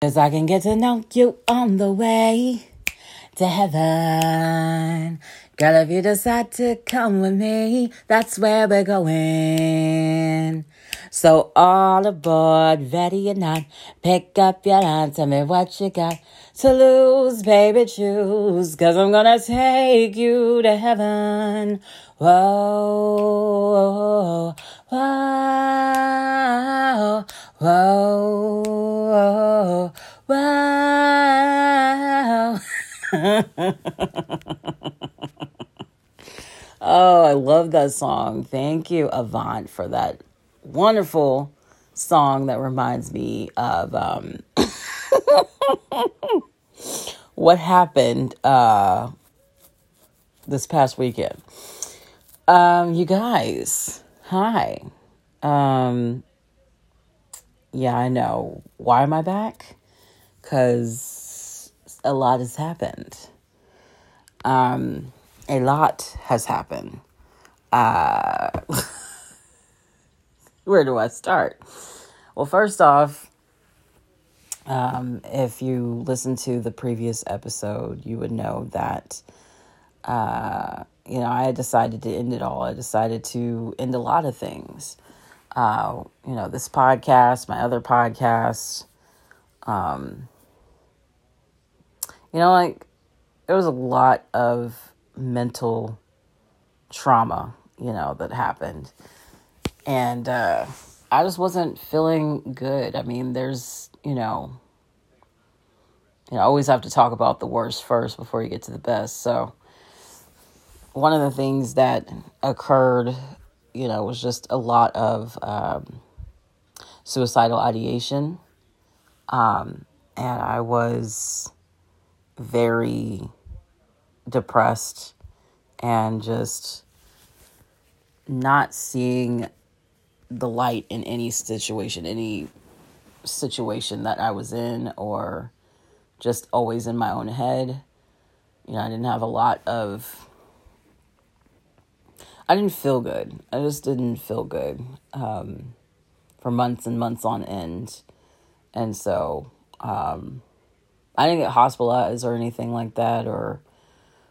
Cause I can get to know you on the way to heaven. Girl, if you decide to come with me, that's where we're going. So all aboard, ready or not, pick up your line, tell me what you got to lose, baby, choose. Cause I'm gonna take you to heaven. Whoa, whoa, whoa, whoa, oh, I love that song. Thank you, Avant, for that wonderful song that reminds me of um, what happened uh, this past weekend. Um, you guys, hi. Um, yeah, I know. Why am I back? Because a lot has happened. Um, a lot has happened. Uh, where do I start? Well, first off, um, if you listen to the previous episode, you would know that, uh, you know, I decided to end it all. I decided to end a lot of things. Uh, you know, this podcast, my other podcasts. Um, you know, like, there was a lot of mental trauma, you know, that happened and uh, I just wasn't feeling good. I mean, there's you know, you know, always have to talk about the worst first before you get to the best. So one of the things that occurred, you know, it was just a lot of um, suicidal ideation, um, and I was very depressed and just not seeing the light in any situation, any situation that I was in, or just always in my own head. You know, I didn't have a lot of. I didn't feel good. I just didn't feel good um, for months and months on end. And so um, I didn't get hospitalized or anything like that or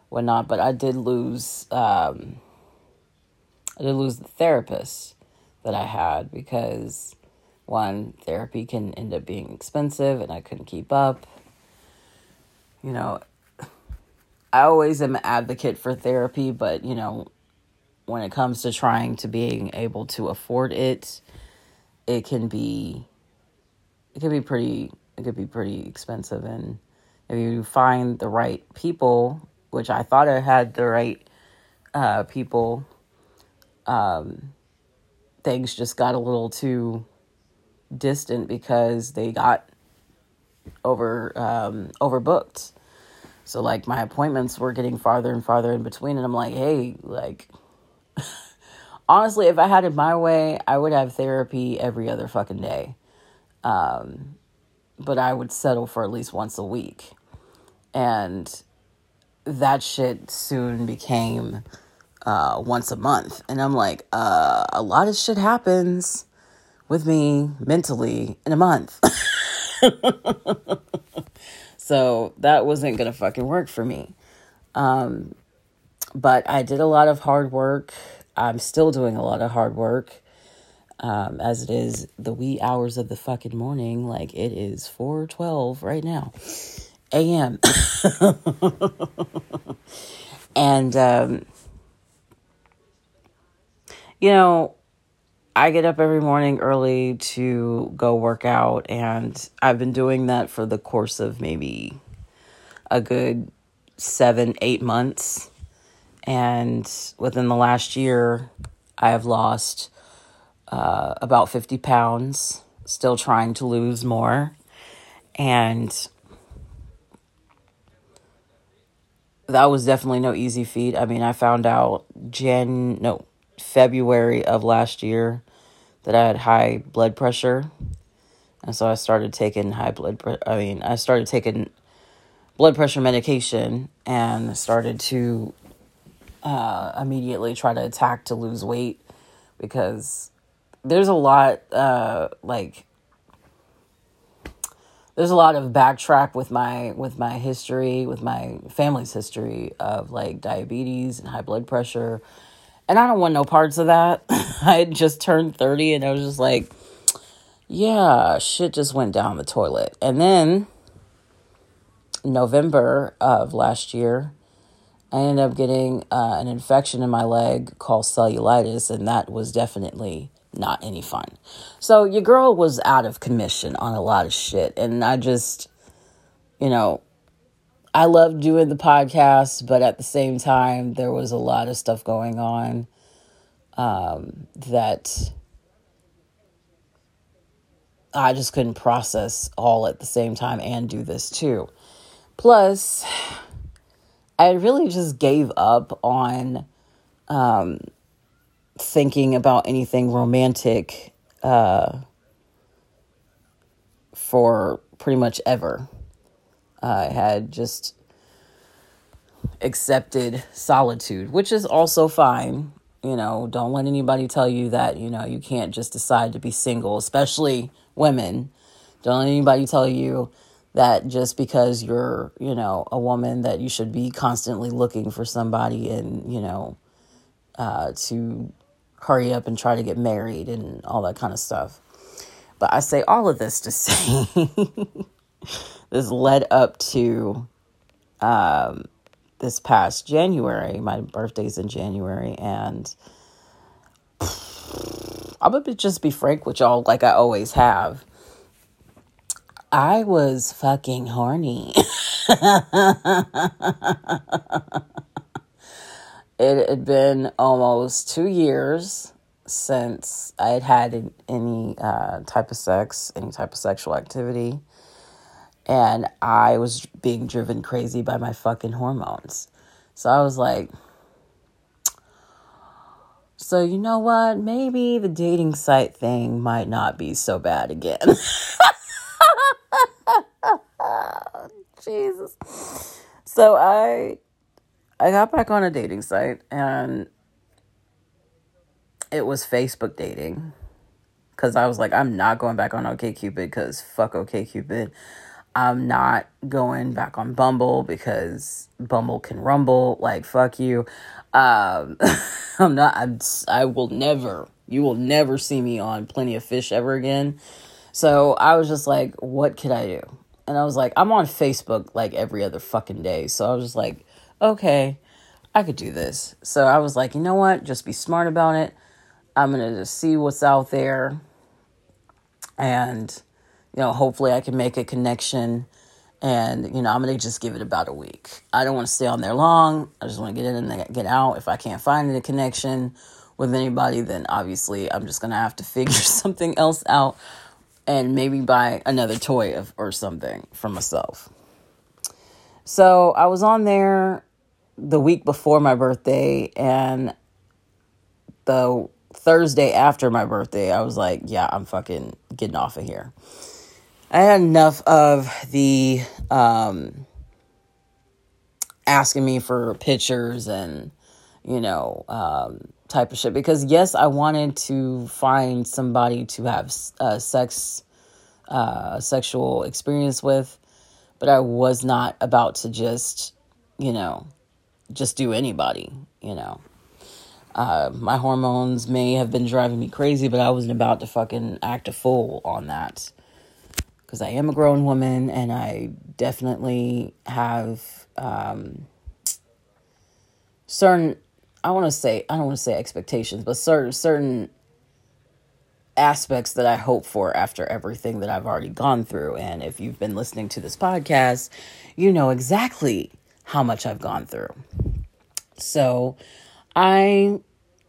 whatnot, but I did lose. Um, I did lose the therapist that I had because one, therapy can end up being expensive and I couldn't keep up. You know, I always am an advocate for therapy, but you know, when it comes to trying to being able to afford it, it can be it can be pretty it could be pretty expensive and if you find the right people, which I thought I had the right uh, people, um, things just got a little too distant because they got over um, overbooked. So like my appointments were getting farther and farther in between, and I'm like, hey, like honestly, if I had it my way, I would have therapy every other fucking day. Um, but I would settle for at least once a week, and that shit soon became uh, once a month. And I'm like, uh, a lot of shit happens with me mentally in a month. so that wasn't going to fucking work for me. Um, but I did a lot of hard work. I'm still doing a lot of hard work. Um, as it is the wee hours of the fucking morning, like it is 412 right now. AM. and um you know, I get up every morning early to go work out, and I've been doing that for the course of maybe a good seven, eight months. And within the last year, I have lost uh, about 50 pounds, still trying to lose more. And that was definitely no easy feat. I mean, I found out Jan, no, February of last year that I had high blood pressure. And so I started taking high blood pressure. I mean, I started taking blood pressure medication and started to uh, immediately try to attack to lose weight because there's a lot, uh, like, there's a lot of backtrack with my with my history, with my family's history of like diabetes and high blood pressure. And I don't want no parts of that. I just turned 30 and I was just like, yeah, shit just went down the toilet. And then November of last year, I ended up getting uh, an infection in my leg called cellulitis, and that was definitely not any fun. So your girl was out of commission on a lot of shit. And I just, you know, I love doing the podcast, but at the same time, there was a lot of stuff going on um, that I just couldn't process all at the same time and do this too. Plus, I really just gave up on um, thinking about anything romantic uh, for pretty much ever. I had just accepted solitude, which is also fine. You know, don't let anybody tell you that, you know, you can't just decide to be single, especially women. Don't let anybody tell you that just because you're, you know, a woman that you should be constantly looking for somebody and, you know, uh, to hurry up and try to get married and all that kind of stuff. But I say all of this to say this led up to um, this past January. My birthday's in January, and I'm gonna just be frank with y'all, like I always have. I was fucking horny. it had been almost two years since I had had any uh, type of sex, any type of sexual activity. And I was being driven crazy by my fucking hormones. So I was like, so you know what? Maybe the dating site thing might not be so bad again. Jesus. So I I got back on a dating site and it was Facebook dating. Cause I was like, I'm not going back on OKCupid because fuck OKCupid. I'm not going back on Bumble because Bumble can rumble. Like fuck you. Um, I'm not. I'm. I will never. You will never see me on Plenty of Fish ever again. So I was just like, what could I do? And I was like, I'm on Facebook like every other fucking day. So I was just like, okay, I could do this. So I was like, you know what? Just be smart about it. I'm going to just see what's out there. And, you know, hopefully I can make a connection. And, you know, I'm going to just give it about a week. I don't want to stay on there long. I just want to get in and get out. If I can't find a connection with anybody, then obviously I'm just going to have to figure something else out and maybe buy another toy or something for myself. So I was on there the week before my birthday and the Thursday after my birthday, I was like, yeah, I'm fucking getting off of here. I had enough of the um, asking me for pictures and, you know, um, type of shit. Because, yes, I wanted to find somebody to have uh, sex, uh, sexual experience with but I was not about to just, you know, just do anybody, you know. Uh, my hormones may have been driving me crazy, but I wasn't about to fucking act a fool on that. Because I am a grown woman and I definitely have um, certain, I want to say, I don't want to say expectations, but certain, certain aspects that I hope for after everything that I've already gone through. And if you've been listening to this podcast, you know exactly how much I've gone through. So I,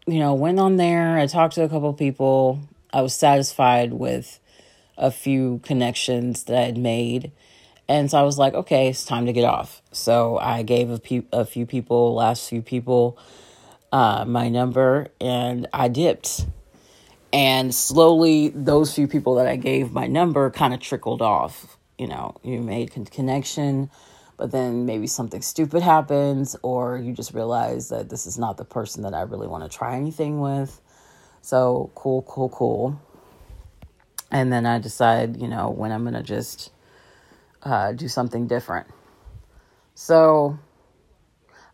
you know, went on there, I talked to a couple people. I was satisfied with a few connections that I had made. And so I was like, okay, it's time to get off. So I gave a, pe- a few people, last few people, uh, my number, and I dipped. And slowly, those few people that I gave my number kind of trickled off. You know, you made con- connection, but then maybe something stupid happens, or you just realize that this is not the person that I really want to try anything with. So, cool, cool, cool. And then I decide, you know, when I'm going to just uh, do something different. So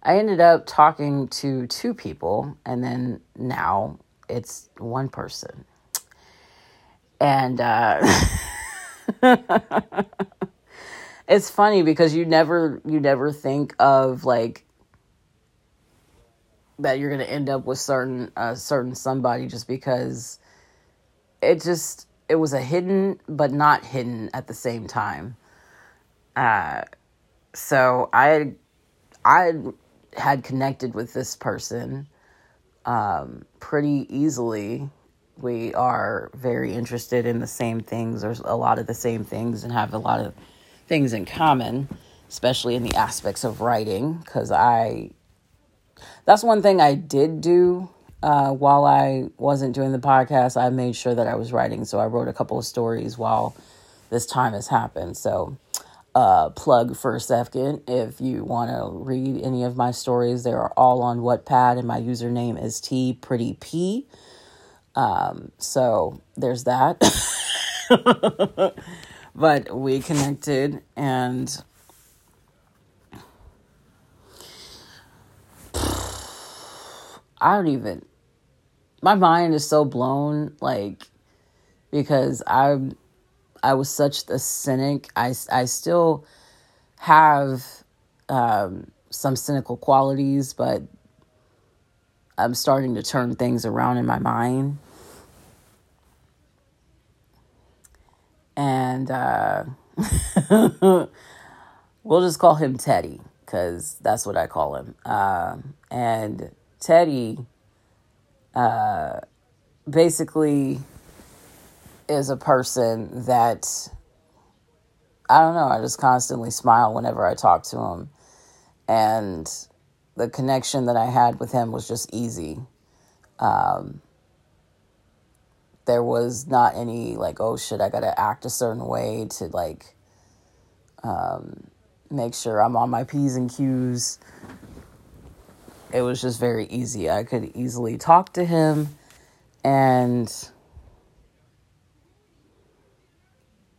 I ended up talking to two people, and then now it's one person. And uh, it's funny because you never you never think of like that you're gonna end up with certain uh, certain somebody just because it just it was a hidden but not hidden at the same time. Uh, so I I had connected with this person um, pretty easily. We are very interested in the same things. There's a lot of the same things and have a lot of things in common, especially in the aspects of writing. Because I, that's one thing I did do uh, while I wasn't doing the podcast. I made sure that I was writing. So I wrote a couple of stories while this time has happened. So uh, plug for a second. If you want to read any of my stories, they are all on Wattpad, and my username is T Pretty P. Um, so there's that. but we connected, and I don't even. My mind is so blown, like because I'm I was such a cynic. I, I still have um, some cynical qualities, but I'm starting to turn things around in my mind. And uh, we'll just call him Teddy because that's what I call him. Uh, and Teddy uh, basically is a person that I don't know, I just constantly smile whenever I talk to him. And the connection that I had with him was just easy. Um, there was not any like, oh shit, I gotta act a certain way to like um, make sure I'm on my P's and Q's. It was just very easy. I could easily talk to him and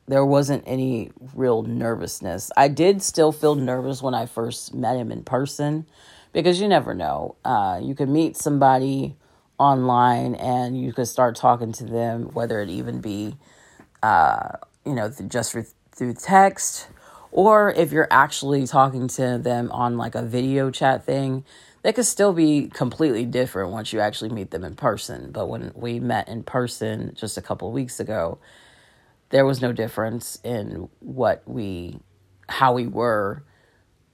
there wasn't any real nervousness. I did still feel nervous when I first met him in person because you never know. Uh, you could meet somebody online and you could start talking to them, whether it even be, uh, you know, just through text or if you're actually talking to them on like a video chat thing. They could still be completely different once you actually meet them in person. But when we met in person just a couple weeks ago, there was no difference in what we how we were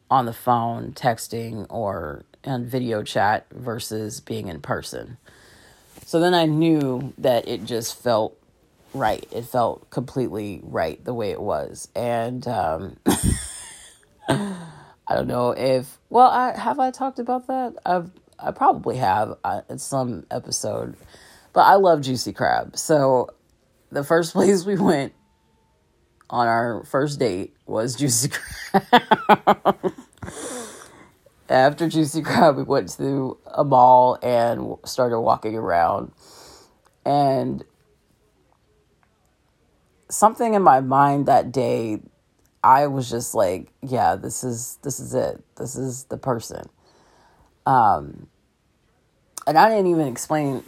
on the phone texting or on video chat versus being in person. So then i knew that it just felt right. It felt completely right the way it was. And um, i don't know if well i have i talked about that? I've i probably have uh, in some episode. But i love juicy crab. So the first place we went on our first date was Juicy Crab. After Juicy Crab, we went to a mall and started walking around. And something in my mind that day, I was just like, yeah, this is this is it. This is the person. Um and I didn't even explain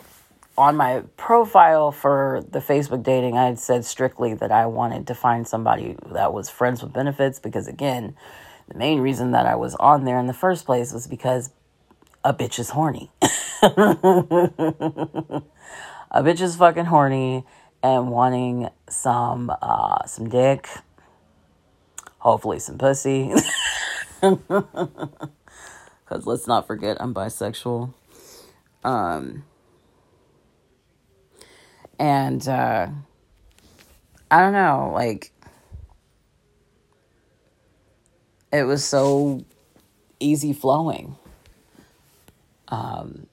on my profile for the Facebook dating, I had said strictly that I wanted to find somebody that was friends with benefits because, again, the main reason that I was on there in the first place was because a bitch is horny. a bitch is fucking horny and wanting some uh, some dick, hopefully some pussy. Because let's not forget, I'm bisexual. Um, and uh, I don't know, like, it was so easy flowing. Um,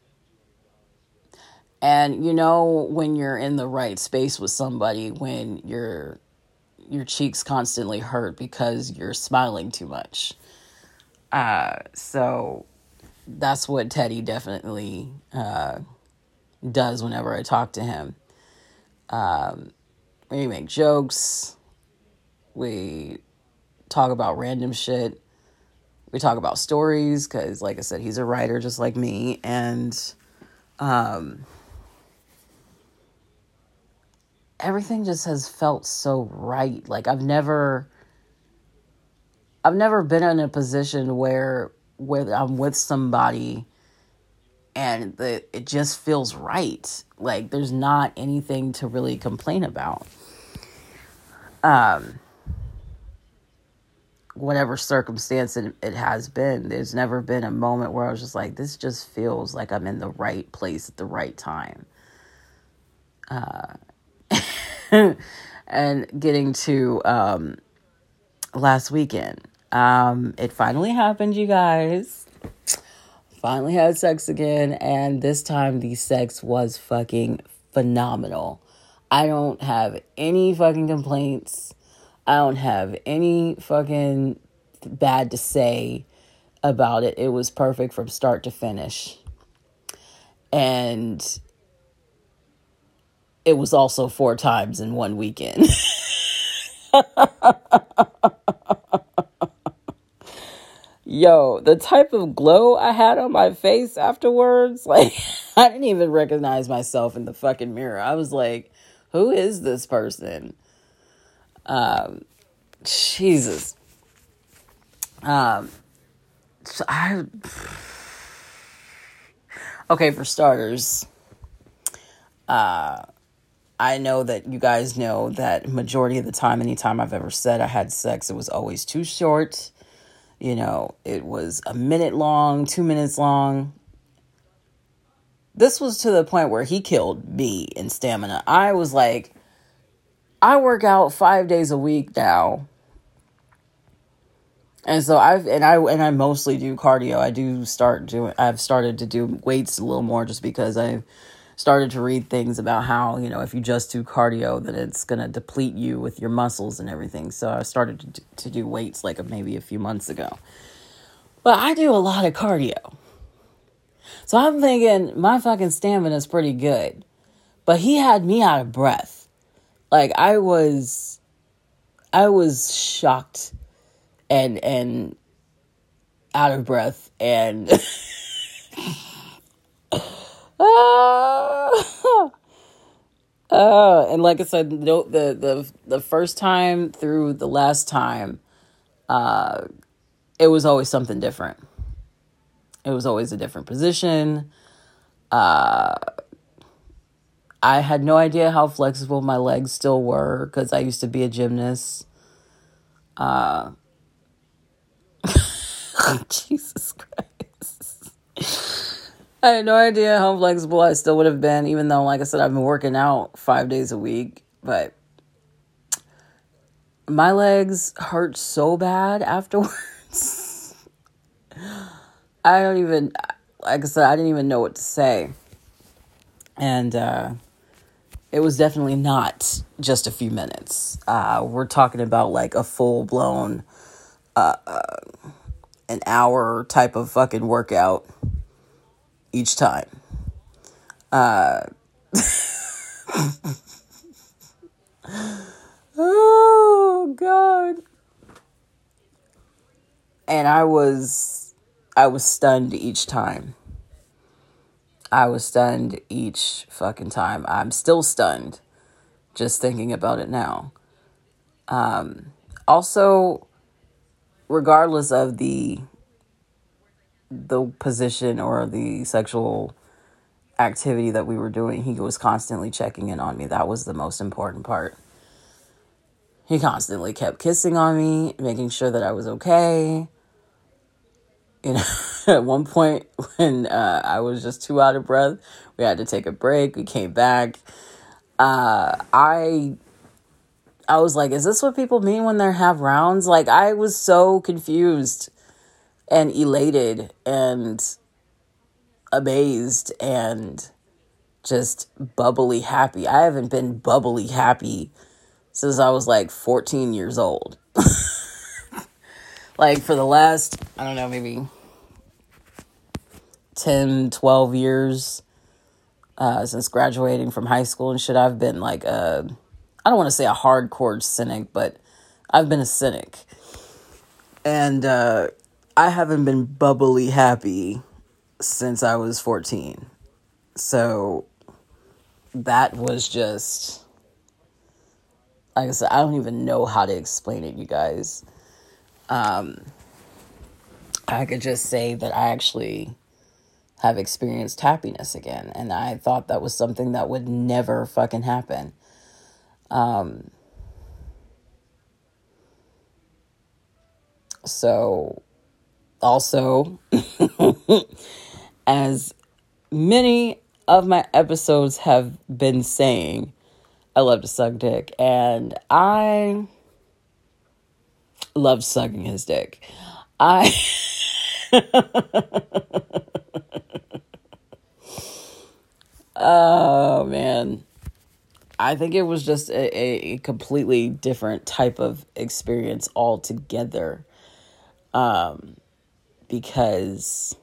and you know when you're in the right space with somebody when your your cheeks constantly hurt because you're smiling too much. Uh, so that's what Teddy definitely uh, does whenever I talk to him. Um, we make jokes. We talk about random shit. We talk about stories because, like I said, he's a writer just like me. And um, everything just has felt so right. Like I've never. I've never been in a position where where I'm with somebody and the, it just feels right. Like there's not anything to really complain about. Um, whatever circumstance it, it has been, there's never been a moment where I was just like, this just feels like I'm in the right place at the right time. Uh, and getting to um, last weekend, um, it finally happened, you guys finally had sex again, and this time the sex was fucking phenomenal. I don't have any fucking complaints. I don't have any fucking bad to say about it. It was perfect from start to finish. And it was also four times in one weekend. yo, the type of glow I had on my face afterwards, like, I didn't even recognize myself in the fucking mirror. I was like, who is this person? Um, Jesus. Um, so I, okay, for starters, uh, I know that you guys know that majority of the time, anytime I've ever said I had sex, it was always too short you know, it was a minute long, two minutes long. This was to the point where he killed me in stamina. I was like, I work out five days a week now. And so I've and I and I mostly do cardio. I do start doing I've started to do weights a little more just because I started to read things about how, you know, if you just do cardio, then it's going to deplete you with your muscles and everything. So I started to do, to do weights like maybe a few months ago. But I do a lot of cardio. So I'm thinking my fucking stamina is pretty good. But he had me out of breath. Like I was I was shocked and and out of breath and uh, uh, and like I said, the, the the the first time through the last time, uh, it was always something different. It was always a different position. Uh, I had no idea how flexible my legs still were because I used to be a gymnast. Uh, Jesus Christ. I had no idea how flexible I still would have been, even though, like I said, I've been working out five days a week. But my legs hurt so bad afterwards. I don't even, like I said, I didn't even know what to say. And uh, it was definitely not just a few minutes. Uh, we're talking about like a full blown, uh, uh an hour type of fucking workout each time. Uh, oh God. And I was I was stunned each time. I was stunned each fucking time. I'm still stunned just thinking about it now. Um, also, regardless of the the position or the sexual activity that we were doing, he was constantly checking in on me. That was the most important part. He constantly kept kissing on me, making sure that I was okay. You know, at one point when uh, I was just too out of breath, we had to take a break. We came back. Uh, I I was like, is this what people mean when they have rounds? Like I was so confused and elated and amazed and just bubbly happy. I haven't been bubbly happy since I was like 14 years old. like for the last, I don't know, maybe 10, 12 years uh, since graduating from high school and shit, I've been like a, I don't want to say a hardcore cynic, but I've been a cynic. And uh, I haven't been bubbly happy since I was 14. So that was just, like I said, I don't even know how to explain it, you guys. Um, I could just say that I actually have experienced happiness again. And I thought that was something that would never fucking happen. Um, so, also, as many of my episodes have been saying, I love to suck dick. And I love sucking his dick. I. oh man i think it was just a, a completely different type of experience altogether um because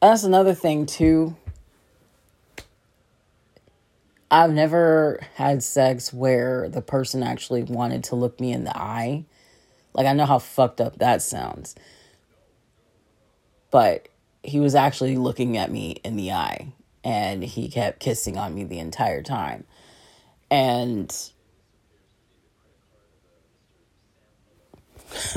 that's another thing too I've never had sex where the person actually wanted to look me in the eye. Like, I know how fucked up that sounds. But he was actually looking at me in the eye and he kept kissing on me the entire time. And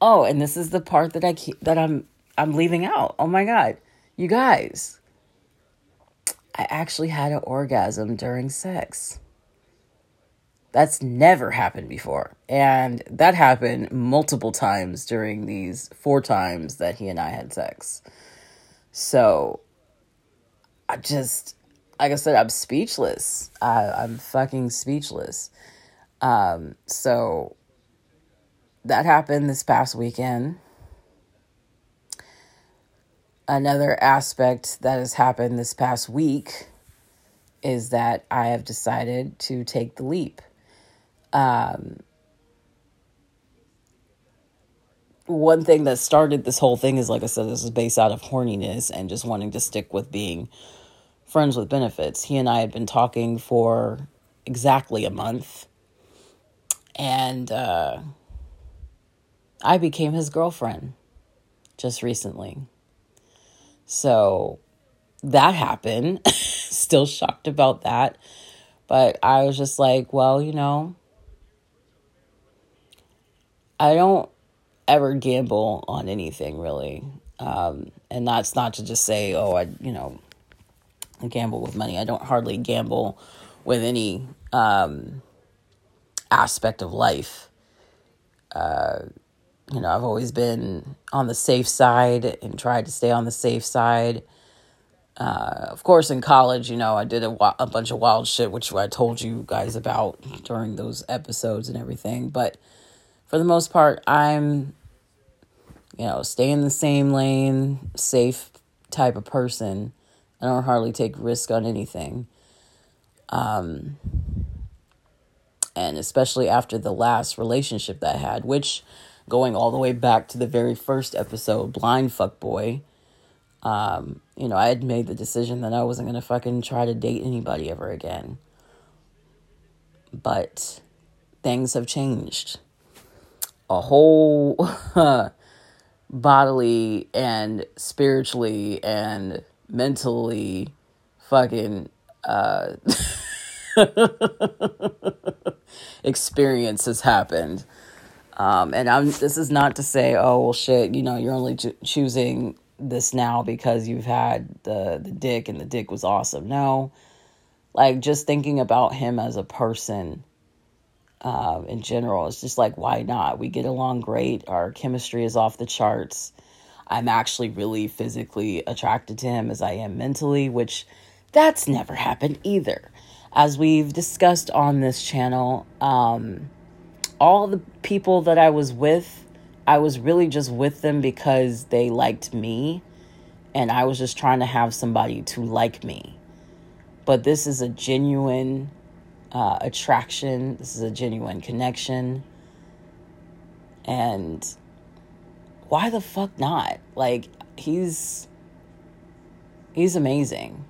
oh, and this is the part that I keep that I'm I'm leaving out. Oh my god. You guys, I actually had an orgasm during sex. That's never happened before. And that happened multiple times during these four times that he and I had sex. So I just, like I said, I'm speechless. I, I'm fucking speechless. Um, so that happened this past weekend another aspect that has happened this past week is that I have decided to take the leap. Um, one thing that started this whole thing is, like I said, this is based out of horniness and just wanting to stick with being friends with benefits. He and I had been talking for exactly a month, and uh, I became his girlfriend just recently. So that happened. Still shocked about that. But I was just like, well, you know, I don't ever gamble on anything really. Um, and that's not to just say, oh, I, you know, I gamble with money. I don't hardly gamble with any um, aspect of life. Uh, you know, I've always been on the safe side and tried to stay on the safe side. Uh, of course, in college, you know, I did a, a bunch of wild shit, which I told you guys about during those episodes and everything. But for the most part, I'm, you know, stay in the same lane, safe type of person. I don't hardly take risk on anything. Um, and especially after the last relationship that I had, which going all the way back to the very first episode, Blind Fuck Boy, um, you know, I had made the decision that I wasn't going to fucking try to date anybody ever again. But things have changed. A whole bodily and spiritually and mentally fucking uh, experience has happened um, and I'm this is not to say, oh well, shit, you know, you're only cho- choosing this now because you've had the the dick and the dick was awesome. No, like just thinking about him as a person. Uh, in general, it's just like why not? We get along great. Our chemistry is off the charts. I'm actually really physically attracted to him as I am mentally, which that's never happened either. As we've discussed on this channel, um, all the people that I was with, I was really just with them because they liked me and I was just trying to have somebody to like me. But this is a genuine uh, attraction, this is a genuine connection. And why the fuck not? Like, he's he's amazing.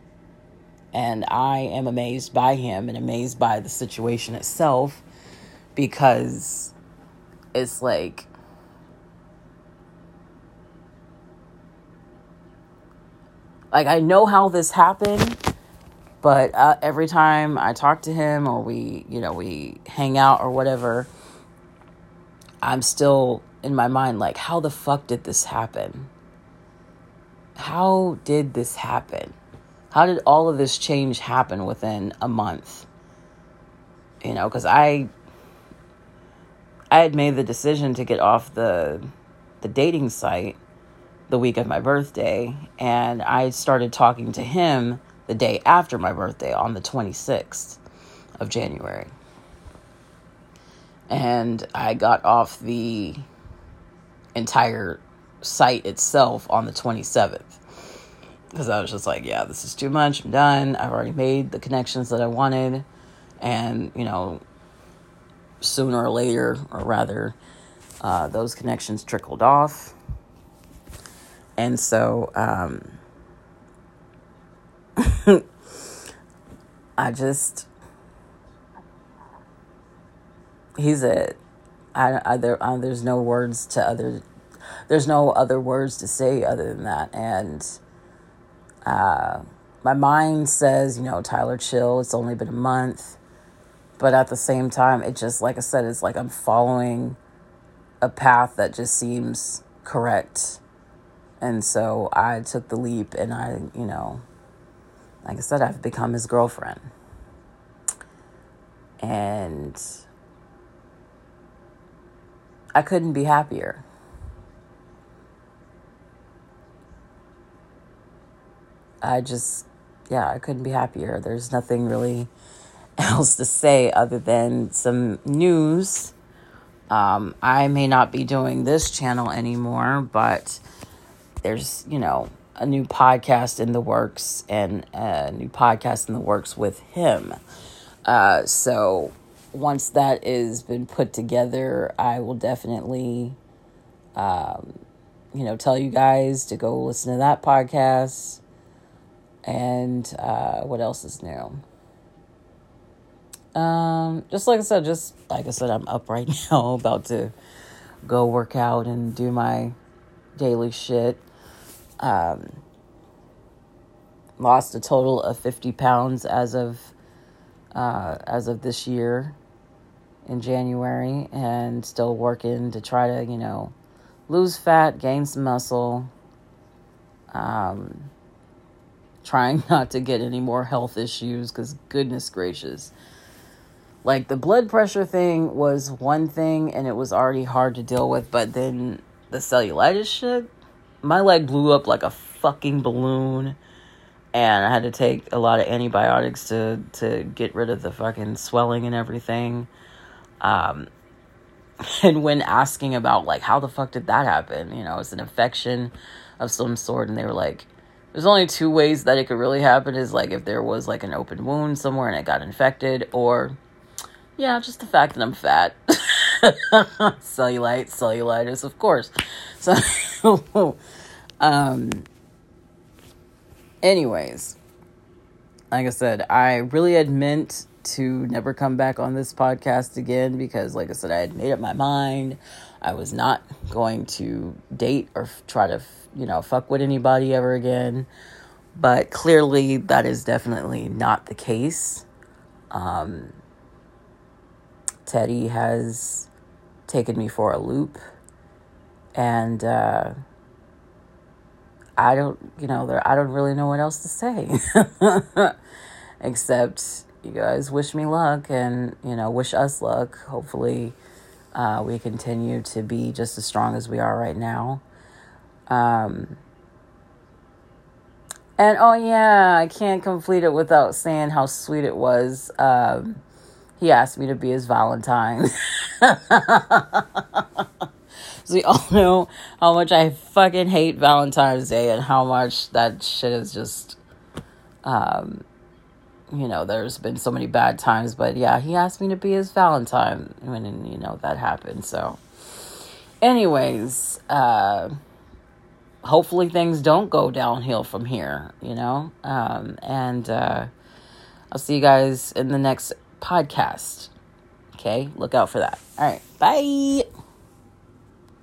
And I am amazed by him and amazed by the situation itself because it's like like I know how this happened, but uh, every time I talk to him or we, you know, we hang out or whatever, I'm still in my mind like, how the fuck did this happen? How did this happen? How did all of this change happen within a month? You know, because I I had made the decision to get off the the dating site the week of my birthday, and I started talking to him the day after my birthday on the 26th of January. And I got off the entire site itself on the 27th. Because I was just like, yeah, this is too much. I'm done. I've already made the connections that I wanted. And, you know, sooner or later, or rather, uh, those connections trickled off. And so um, I just, he's a, I, I, there, I, there's no words to other, there's no other words to say other than that. And uh, my mind says, you know, Tyler, chill. It's only been a month. But at the same time, it just, like I said, it's like I'm following a path that just seems correct and so I took the leap and I, you know, like I said, I've become his girlfriend. And I couldn't be happier. I just, yeah, I couldn't be happier. There's nothing really else to say other than some news. Um, I may not be doing this channel anymore, but there's, you know, a new podcast in the works and a new podcast in the works with him. Uh, so once that is been put together, I will definitely, um, you know, tell you guys to go listen to that podcast. And uh, what else is new? Um, just like I said, just like I said, I'm up right now, about to go work out and do my daily shit. Um, lost a total of 50 pounds as of uh, as of this year in January and still working to try to, you know, lose fat, gain some muscle. Um, trying not to get any more health issues because goodness gracious. Like the blood pressure thing was one thing and it was already hard to deal with, but then the cellulitis shit, my leg blew up like a fucking balloon and I had to take a lot of antibiotics to to get rid of the fucking swelling and everything. Um, and when asking about like how the fuck did that happen, you know, it's an infection of some sort, and they were like, "There's only two ways that it could really happen: is like if there was like an open wound somewhere and it got infected, or yeah, just the fact that I'm fat." Cellulite, cellulitis, of course. So, um, anyways, like I said, I really had meant to never come back on this podcast again because, like I said, I had made up my mind. I was not going to date or try to, you know, fuck with anybody ever again. But clearly, that is definitely not the case. Um, Teddy has taken me for a loop. And uh, I don't, you know, there, I don't really know what else to say. Except you guys wish me luck and, you know, wish us luck. Hopefully, uh, we continue to be just as strong as we are right now. Um, and oh, yeah, I can't complete it without saying how sweet it was. Um, he asked me to be his Valentine. so we all know how much I fucking hate Valentine's Day and how much that shit is just, um, you know, there's been so many bad times. But yeah, he asked me to be his Valentine when, you know, that happened. So, anyways, uh, hopefully things don't go downhill from here, you know? Um, and, uh, I'll see you guys in the next podcast. Okay, look out for that. All right, bye.